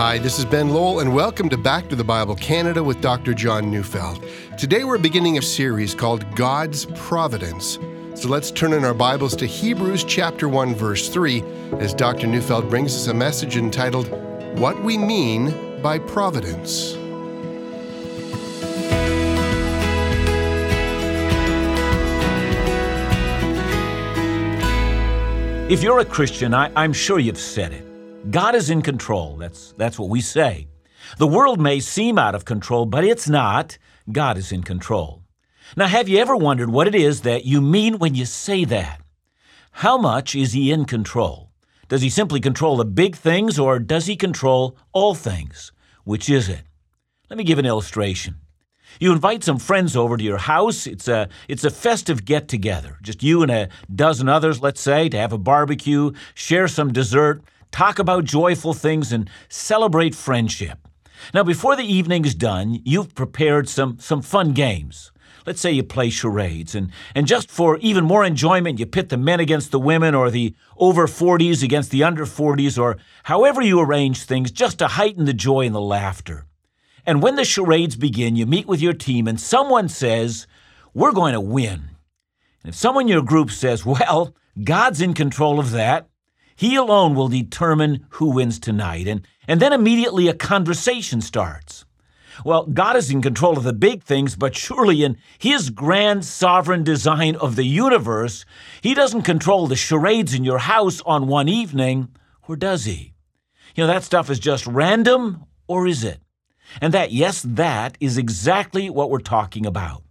Hi, this is Ben Lowell, and welcome to Back to the Bible Canada with Dr. John Neufeld. Today we're beginning a series called God's Providence. So let's turn in our Bibles to Hebrews chapter 1, verse 3, as Dr. Neufeld brings us a message entitled, What We Mean by Providence. If you're a Christian, I, am sure you've said it. God is in control. That's, that's what we say. The world may seem out of control, but it's not. God is in control. Now, have you ever wondered what it is that you mean when you say that? How much is He in control? Does He simply control the big things, or does He control all things? Which is it? Let me give an illustration. You invite some friends over to your house. It's a it's a festive get together. Just you and a dozen others, let's say, to have a barbecue, share some dessert, talk about joyful things and celebrate friendship. Now, before the evening's done, you've prepared some some fun games. Let's say you play charades, and, and just for even more enjoyment, you pit the men against the women, or the over 40s against the under 40s, or however you arrange things, just to heighten the joy and the laughter. And when the charades begin, you meet with your team and someone says, We're going to win. And if someone in your group says, Well, God's in control of that, He alone will determine who wins tonight. And, and then immediately a conversation starts. Well, God is in control of the big things, but surely in His grand sovereign design of the universe, He doesn't control the charades in your house on one evening, or does He? You know, that stuff is just random, or is it? And that, yes, that is exactly what we're talking about.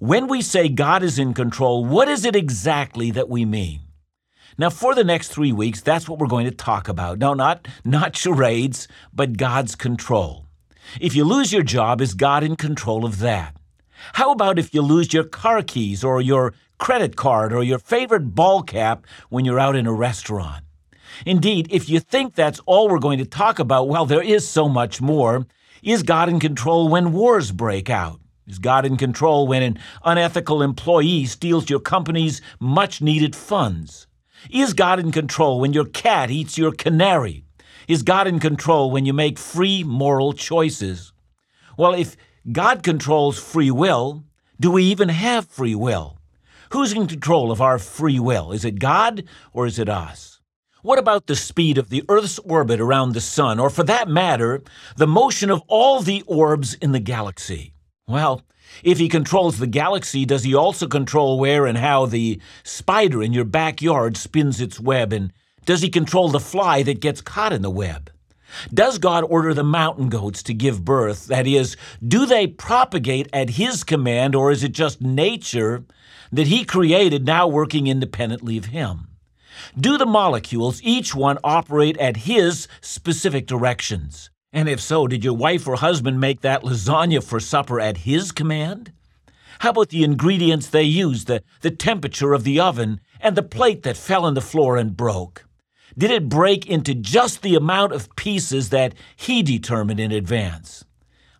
When we say God is in control, what is it exactly that we mean? Now, for the next three weeks, that's what we're going to talk about. No, not, not charades, but God's control. If you lose your job, is God in control of that? How about if you lose your car keys or your credit card or your favorite ball cap when you're out in a restaurant? Indeed, if you think that's all we're going to talk about, well, there is so much more. Is God in control when wars break out? Is God in control when an unethical employee steals your company's much needed funds? Is God in control when your cat eats your canary? Is God in control when you make free moral choices? Well, if God controls free will, do we even have free will? Who's in control of our free will? Is it God or is it us? What about the speed of the Earth's orbit around the Sun, or for that matter, the motion of all the orbs in the galaxy? Well, if he controls the galaxy, does he also control where and how the spider in your backyard spins its web? And does he control the fly that gets caught in the web? Does God order the mountain goats to give birth? That is, do they propagate at his command, or is it just nature that he created now working independently of him? Do the molecules, each one, operate at his specific directions? And if so, did your wife or husband make that lasagna for supper at his command? How about the ingredients they used, the, the temperature of the oven, and the plate that fell on the floor and broke? Did it break into just the amount of pieces that he determined in advance?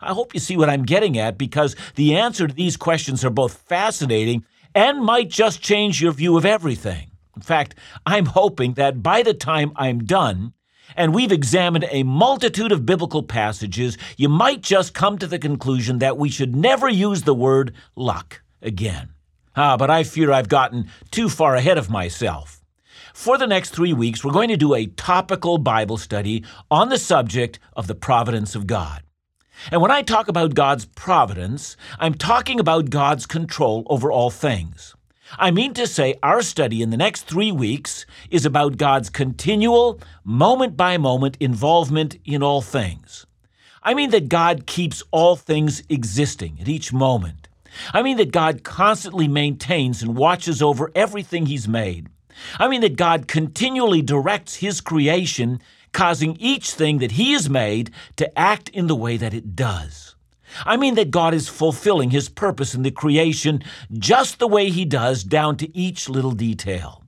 I hope you see what I'm getting at because the answer to these questions are both fascinating and might just change your view of everything. In fact, I'm hoping that by the time I'm done, and we've examined a multitude of biblical passages, you might just come to the conclusion that we should never use the word luck again. Ah, but I fear I've gotten too far ahead of myself. For the next three weeks, we're going to do a topical Bible study on the subject of the providence of God. And when I talk about God's providence, I'm talking about God's control over all things. I mean to say, our study in the next three weeks is about God's continual, moment by moment involvement in all things. I mean that God keeps all things existing at each moment. I mean that God constantly maintains and watches over everything He's made. I mean that God continually directs His creation, causing each thing that He has made to act in the way that it does. I mean that God is fulfilling His purpose in the creation just the way He does, down to each little detail.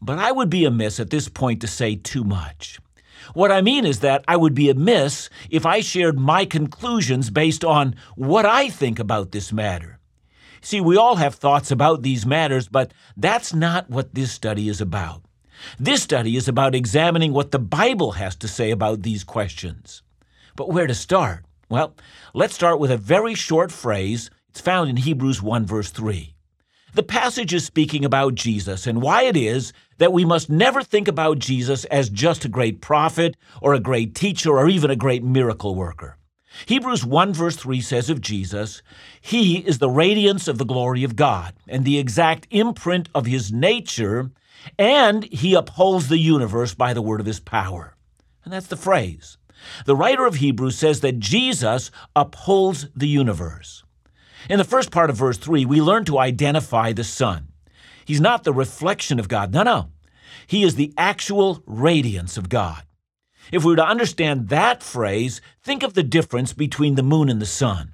But I would be amiss at this point to say too much. What I mean is that I would be amiss if I shared my conclusions based on what I think about this matter. See, we all have thoughts about these matters, but that's not what this study is about. This study is about examining what the Bible has to say about these questions. But where to start? Well, let's start with a very short phrase. It's found in Hebrews 1, verse 3. The passage is speaking about Jesus and why it is that we must never think about Jesus as just a great prophet or a great teacher or even a great miracle worker. Hebrews 1 verse 3 says of Jesus, He is the radiance of the glory of God and the exact imprint of His nature, and He upholds the universe by the word of His power. And that's the phrase. The writer of Hebrews says that Jesus upholds the universe. In the first part of verse 3, we learn to identify the Son. He's not the reflection of God. No, no. He is the actual radiance of God. If we were to understand that phrase, think of the difference between the moon and the sun.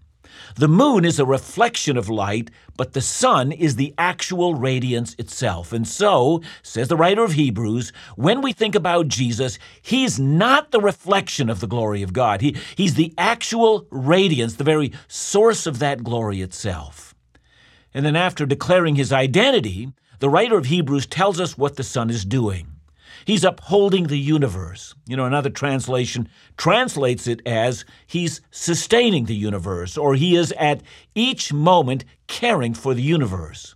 The moon is a reflection of light, but the sun is the actual radiance itself. And so, says the writer of Hebrews, when we think about Jesus, he's not the reflection of the glory of God. He, he's the actual radiance, the very source of that glory itself. And then, after declaring his identity, the writer of Hebrews tells us what the Son is doing. He's upholding the universe. You know, another translation translates it as he's sustaining the universe, or he is at each moment caring for the universe.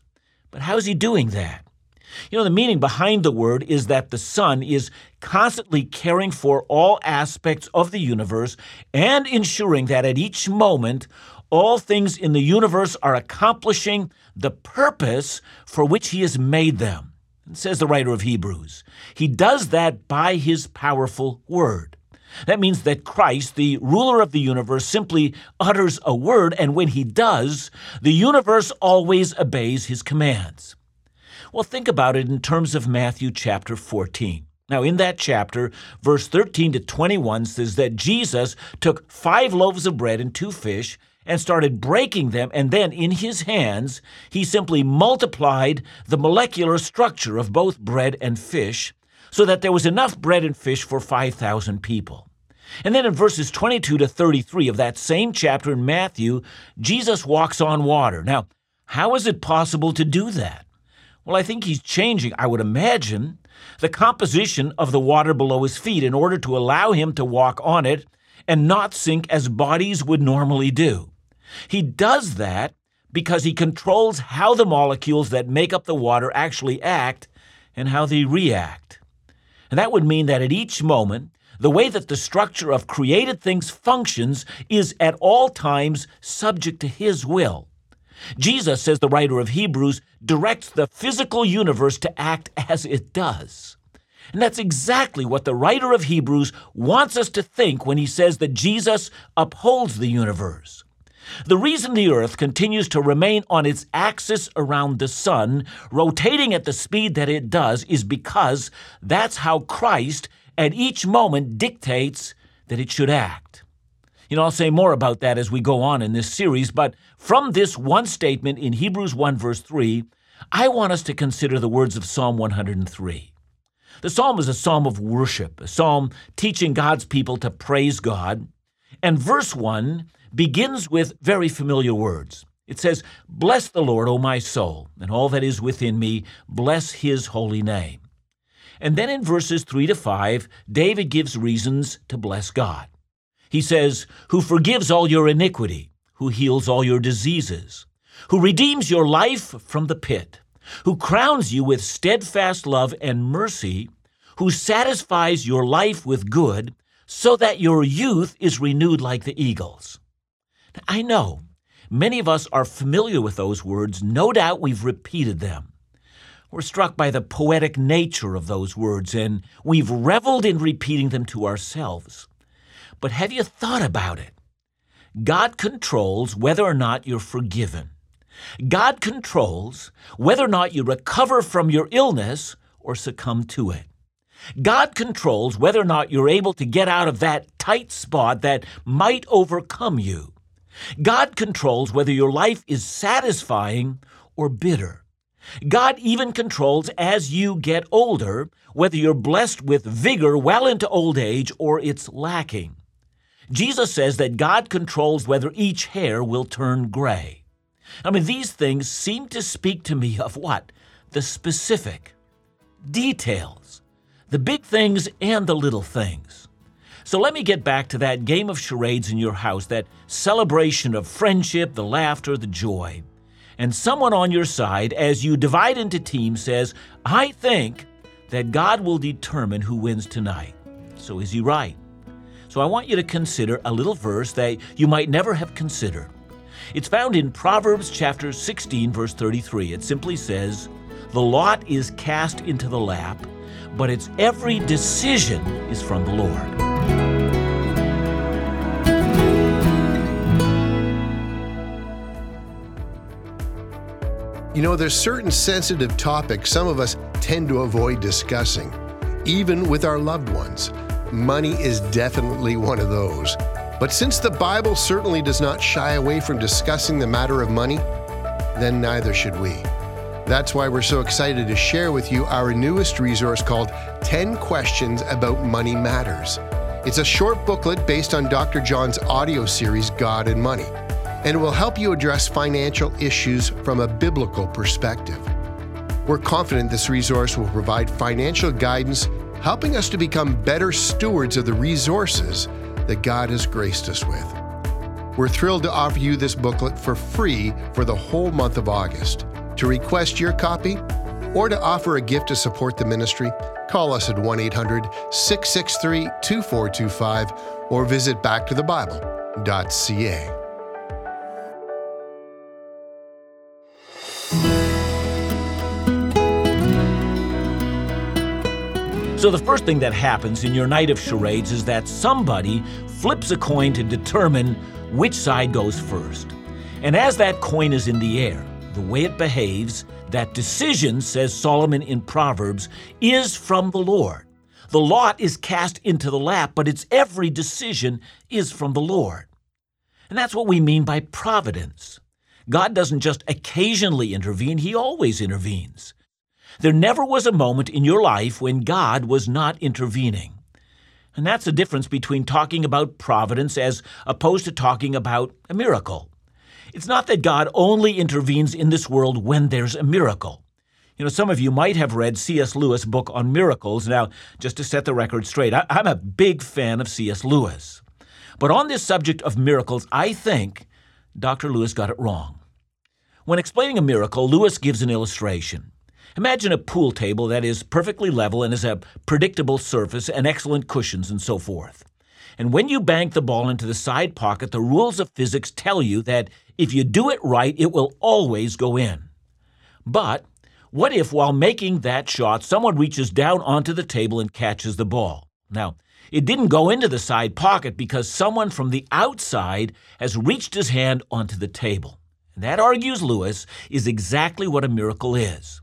But how is he doing that? You know, the meaning behind the word is that the Son is constantly caring for all aspects of the universe and ensuring that at each moment, all things in the universe are accomplishing the purpose for which He has made them says the writer of Hebrews. He does that by his powerful word. That means that Christ, the ruler of the universe, simply utters a word, and when he does, the universe always obeys his commands. Well, think about it in terms of Matthew chapter 14. Now, in that chapter, verse 13 to 21 says that Jesus took five loaves of bread and two fish and started breaking them, and then in his hands, he simply multiplied the molecular structure of both bread and fish so that there was enough bread and fish for 5,000 people. And then in verses 22 to 33 of that same chapter in Matthew, Jesus walks on water. Now, how is it possible to do that? Well, I think he's changing, I would imagine, the composition of the water below his feet in order to allow him to walk on it and not sink as bodies would normally do. He does that because he controls how the molecules that make up the water actually act and how they react. And that would mean that at each moment, the way that the structure of created things functions is at all times subject to his will. Jesus, says the writer of Hebrews, directs the physical universe to act as it does. And that's exactly what the writer of Hebrews wants us to think when he says that Jesus upholds the universe. The reason the Earth continues to remain on its axis around the Sun, rotating at the speed that it does, is because that's how Christ at each moment dictates that it should act. You know, I'll say more about that as we go on in this series, but from this one statement in Hebrews 1, verse 3, I want us to consider the words of Psalm 103. The psalm is a psalm of worship, a psalm teaching God's people to praise God. And verse 1 begins with very familiar words. It says, Bless the Lord, O my soul, and all that is within me, bless his holy name. And then in verses 3 to 5, David gives reasons to bless God. He says, Who forgives all your iniquity, who heals all your diseases, who redeems your life from the pit, who crowns you with steadfast love and mercy, who satisfies your life with good, so that your youth is renewed like the eagles. I know many of us are familiar with those words. No doubt we've repeated them. We're struck by the poetic nature of those words, and we've reveled in repeating them to ourselves. But have you thought about it? God controls whether or not you're forgiven. God controls whether or not you recover from your illness or succumb to it. God controls whether or not you're able to get out of that tight spot that might overcome you. God controls whether your life is satisfying or bitter. God even controls as you get older whether you're blessed with vigor well into old age or it's lacking. Jesus says that God controls whether each hair will turn gray. I mean, these things seem to speak to me of what? The specific details. the big things and the little things. So let me get back to that game of charades in your house, that celebration of friendship, the laughter, the joy. And someone on your side, as you divide into teams, says, I think that God will determine who wins tonight. So is he right? So I want you to consider a little verse that you might never have considered. It's found in Proverbs chapter 16, verse 33. It simply says, The lot is cast into the lap, but its every decision is from the Lord. You know, there's certain sensitive topics some of us tend to avoid discussing, even with our loved ones. Money is definitely one of those. But since the Bible certainly does not shy away from discussing the matter of money, then neither should we. That's why we're so excited to share with you our newest resource called 10 Questions About Money Matters. It's a short booklet based on Dr. John's audio series, God and Money and it will help you address financial issues from a biblical perspective. We're confident this resource will provide financial guidance, helping us to become better stewards of the resources that God has graced us with. We're thrilled to offer you this booklet for free for the whole month of August. To request your copy or to offer a gift to support the ministry, call us at 1 800 663 2425 or visit backtothebible.ca. So, the first thing that happens in your night of charades is that somebody flips a coin to determine which side goes first. And as that coin is in the air, the way it behaves, that decision, says Solomon in Proverbs, is from the Lord. The lot is cast into the lap, but its every decision is from the Lord. And that's what we mean by providence. God doesn't just occasionally intervene, He always intervenes. There never was a moment in your life when God was not intervening. And that's the difference between talking about providence as opposed to talking about a miracle. It's not that God only intervenes in this world when there's a miracle. You know, some of you might have read C.S. Lewis' book on miracles. Now, just to set the record straight, I, am a big fan of C.S. Lewis. But on this subject of miracles, I think Dr. Lewis got it wrong. When explaining a miracle, Lewis gives an illustration. Imagine a pool table that is perfectly level and has a predictable surface and excellent cushions and so forth. And when you bank the ball into the side pocket, the rules of physics tell you that if you do it right, it will always go in. But what if, while making that shot, someone reaches down onto the table and catches the ball? Now, it didn't go into the side pocket because someone from the outside has reached his hand onto the table. And that, argues Lewis, is exactly what a miracle is.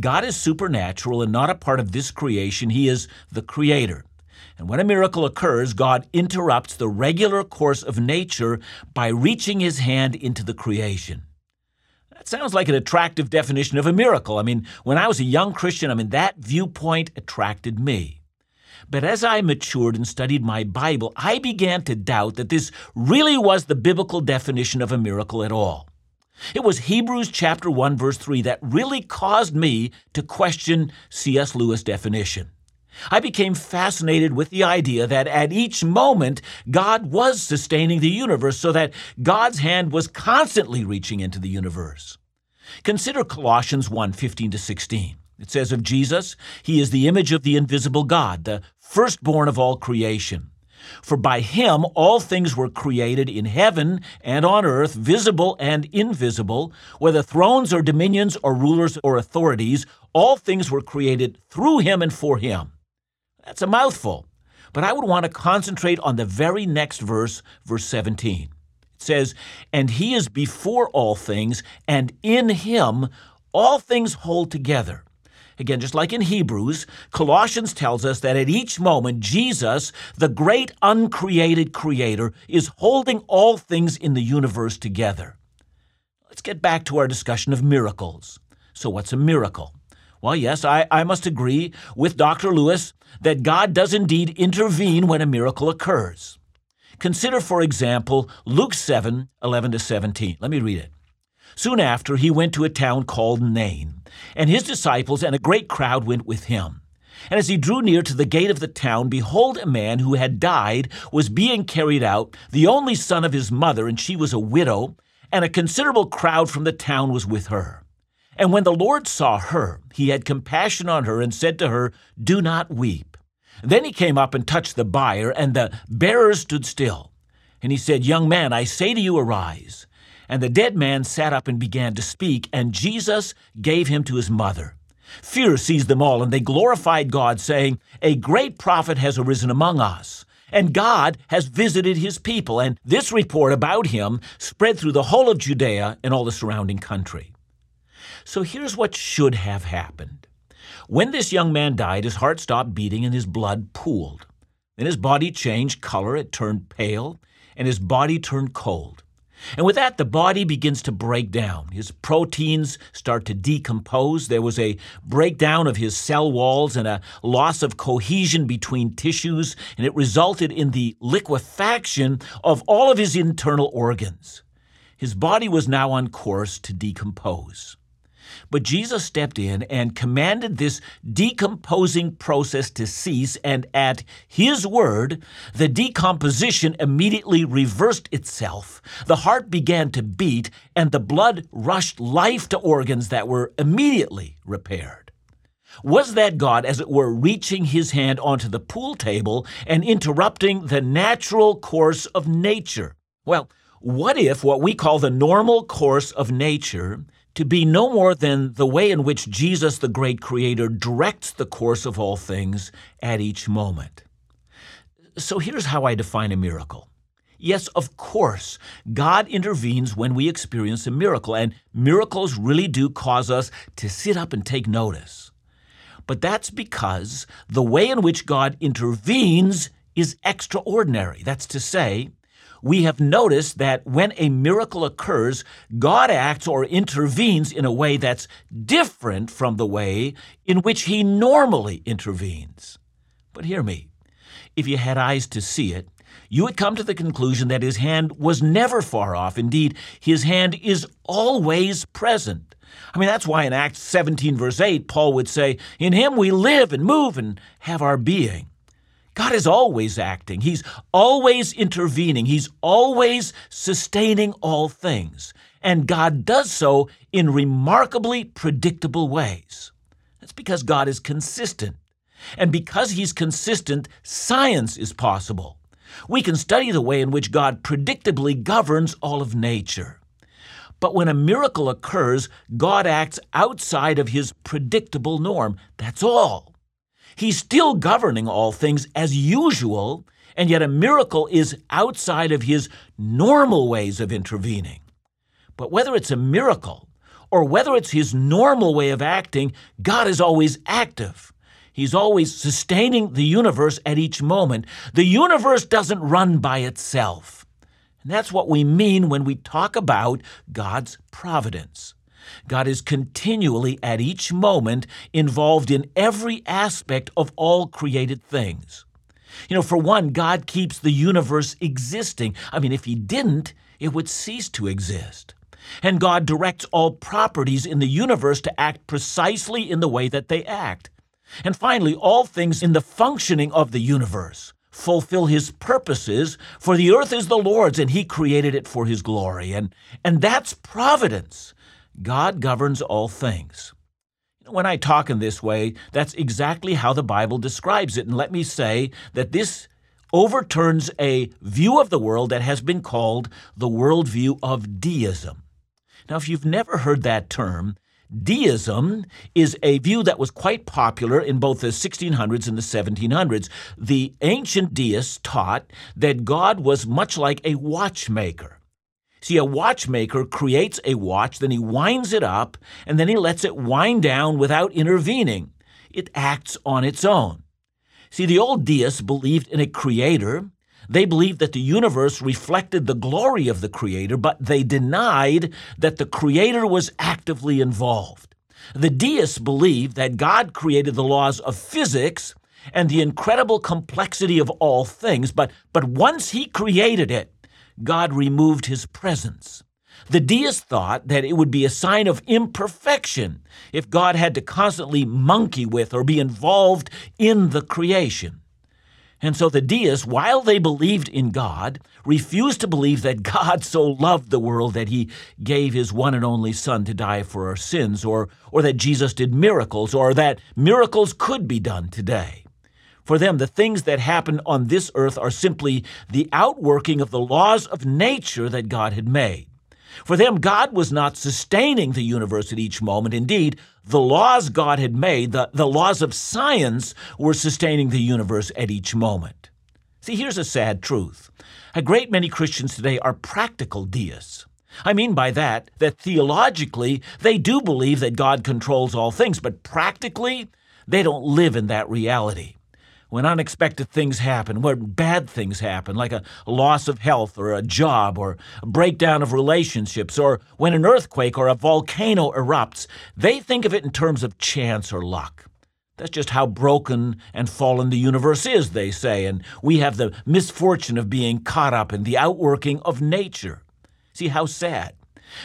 God is supernatural and not a part of this creation. He is the creator. And when a miracle occurs, God interrupts the regular course of nature by reaching his hand into the creation. That sounds like an attractive definition of a miracle. I mean, when I was a young Christian, I mean, that viewpoint attracted me. But as I matured and studied my Bible, I began to doubt that this really was the biblical definition of a miracle at all. It was Hebrews chapter 1 verse 3 that really caused me to question C.S. Lewis' definition. I became fascinated with the idea that at each moment God was sustaining the universe so that God's hand was constantly reaching into the universe. Consider Colossians 1:15 to 16. It says of Jesus, he is the image of the invisible God, the firstborn of all creation. For by him all things were created in heaven and on earth, visible and invisible, whether thrones or dominions or rulers or authorities, all things were created through him and for him. That's a mouthful, but I would want to concentrate on the very next verse, verse 17. It says, And he is before all things, and in him all things hold together. Again, just like in Hebrews, Colossians tells us that at each moment, Jesus, the great uncreated creator, is holding all things in the universe together. Let's get back to our discussion of miracles. So, what's a miracle? Well, yes, I, I must agree with Dr. Lewis that God does indeed intervene when a miracle occurs. Consider, for example, Luke 7 11 to 17. Let me read it. Soon after, he went to a town called Nain, and his disciples and a great crowd went with him. And as he drew near to the gate of the town, behold, a man who had died was being carried out, the only son of his mother, and she was a widow, and a considerable crowd from the town was with her. And when the Lord saw her, he had compassion on her and said to her, Do not weep. Then he came up and touched the bier, and the bearer stood still. And he said, Young man, I say to you, arise. And the dead man sat up and began to speak, and Jesus gave him to his mother. Fear seized them all, and they glorified God, saying, A great prophet has arisen among us, and God has visited his people. And this report about him spread through the whole of Judea and all the surrounding country. So here's what should have happened. When this young man died, his heart stopped beating and his blood pooled. Then his body changed color, it turned pale, and his body turned cold. And with that, the body begins to break down. His proteins start to decompose. There was a breakdown of his cell walls and a loss of cohesion between tissues, and it resulted in the liquefaction of all of his internal organs. His body was now on course to decompose. But Jesus stepped in and commanded this decomposing process to cease, and at his word, the decomposition immediately reversed itself. The heart began to beat, and the blood rushed life to organs that were immediately repaired. Was that God, as it were, reaching his hand onto the pool table and interrupting the natural course of nature? Well, what if what we call the normal course of nature to be no more than the way in which Jesus, the great creator, directs the course of all things at each moment. So here's how I define a miracle. Yes, of course, God intervenes when we experience a miracle, and miracles really do cause us to sit up and take notice. But that's because the way in which God intervenes is extraordinary. That's to say, we have noticed that when a miracle occurs, God acts or intervenes in a way that's different from the way in which He normally intervenes. But hear me if you had eyes to see it, you would come to the conclusion that His hand was never far off. Indeed, His hand is always present. I mean, that's why in Acts 17, verse 8, Paul would say, In Him we live and move and have our being. God is always acting. He's always intervening. He's always sustaining all things. And God does so in remarkably predictable ways. That's because God is consistent. And because He's consistent, science is possible. We can study the way in which God predictably governs all of nature. But when a miracle occurs, God acts outside of His predictable norm. That's all. He's still governing all things as usual, and yet a miracle is outside of his normal ways of intervening. But whether it's a miracle or whether it's his normal way of acting, God is always active. He's always sustaining the universe at each moment. The universe doesn't run by itself. And that's what we mean when we talk about God's providence. God is continually at each moment involved in every aspect of all created things. You know, for one, God keeps the universe existing. I mean, if He didn't, it would cease to exist. And God directs all properties in the universe to act precisely in the way that they act. And finally, all things in the functioning of the universe fulfill his purposes, for the earth is the Lord's and he created it for his glory. And, and that's providence. God governs all things. When I talk in this way, that's exactly how the Bible describes it. And let me say that this overturns a view of the world that has been called the worldview of deism. Now, if you've never heard that term, Deism is a view that was quite popular in both the 1600s and the 1700s. The ancient deists taught that God was much like a watchmaker. See, a watchmaker creates a watch, then he winds it up, and then he lets it wind down without intervening. It acts on its own. See, the old deists believed in a creator. They believed that the universe reflected the glory of the creator, but they denied that the creator was actively involved. The deists believed that God created the laws of physics and the incredible complexity of all things, but, but once he created it, God removed his presence. The deists thought that it would be a sign of imperfection if God had to constantly monkey with or be involved in the creation. And so the deists, while they believed in God, refused to believe that God so loved the world that he gave his one and only Son to die for our sins, or, or that Jesus did miracles, or that miracles could be done today. For them, the things that happen on this earth are simply the outworking of the laws of nature that God had made. For them, God was not sustaining the universe at each moment. Indeed, the laws God had made, the, the laws of science, were sustaining the universe at each moment. See, here's a sad truth. A great many Christians today are practical deists. I mean by that, that theologically, they do believe that God controls all things, but practically, they don't live in that reality when unexpected things happen, when bad things happen, like a loss of health or a job or a breakdown of relationships, or when an earthquake or a volcano erupts, they think of it in terms of chance or luck. That's just how broken and fallen the universe is, they say, and we have the misfortune of being caught up in the outworking of nature. See how sad.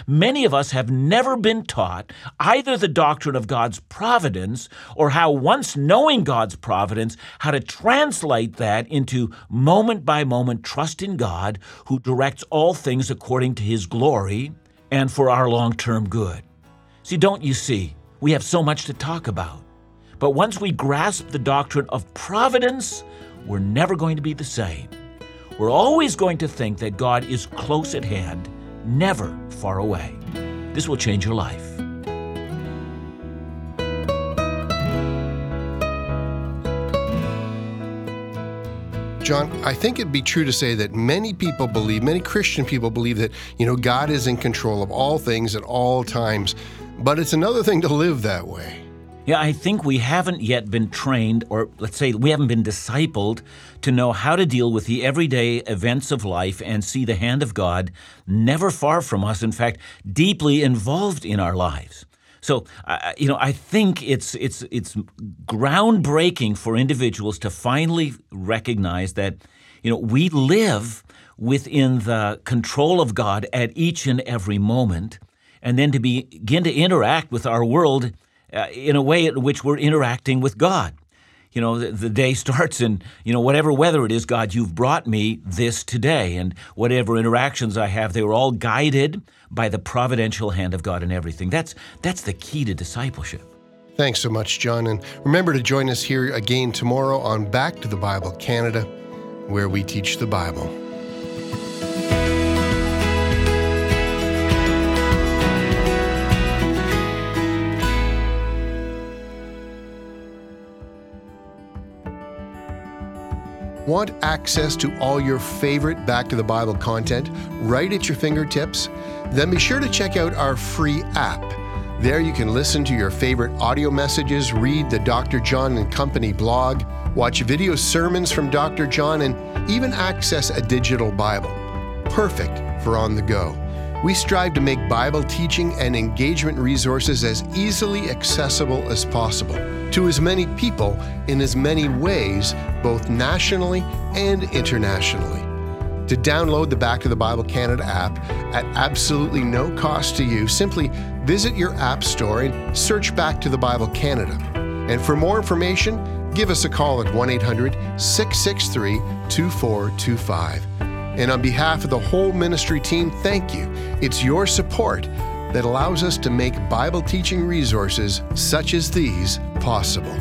Many of us have never been taught either the doctrine of God's providence or how, once knowing God's providence, how to translate that into moment by moment trust in God who directs all things according to his glory and for our long term good. See, don't you see? We have so much to talk about. But once we grasp the doctrine of providence, we're never going to be the same. We're always going to think that God is close at hand never far away. This will change your life. John, I think it'd be true to say that many people believe, many Christian people believe that, you know, God is in control of all things at all times. But it's another thing to live that way. Yeah, I think we haven't yet been trained, or let's say we haven't been discipled to know how to deal with the everyday events of life and see the hand of God never far from us, in fact, deeply involved in our lives. So, you know, I think it's it's it's groundbreaking for individuals to finally recognize that, you know, we live within the control of God at each and every moment, and then to begin to interact with our world uh, in a way in which we're interacting with God. You know, the, the, day starts and, you know, whatever weather it is, God, you've brought me this today. And whatever interactions I have, they were all guided by the providential hand of God in everything. That's, that's the key to discipleship. Thanks so much, John. And remember to join us here again tomorrow on Back to the Bible Canada, where we teach the Bible. Want access to all your favorite Back to the Bible content right at your fingertips? Then be sure to check out our free app. There you can listen to your favorite audio messages, read the Dr. John and Company blog, watch video sermons from Dr. John, and even access a digital Bible. Perfect for on the go. We strive to make Bible teaching and engagement resources as easily accessible as possible to as many people in as many ways, both nationally and internationally. To download the Back to the Bible Canada app at absolutely no cost to you, simply visit your app store and search Back to the Bible Canada. And for more information, give us a call at 1 800 663 2425. And on behalf of the whole ministry team, thank you. It's your support that allows us to make Bible teaching resources such as these possible.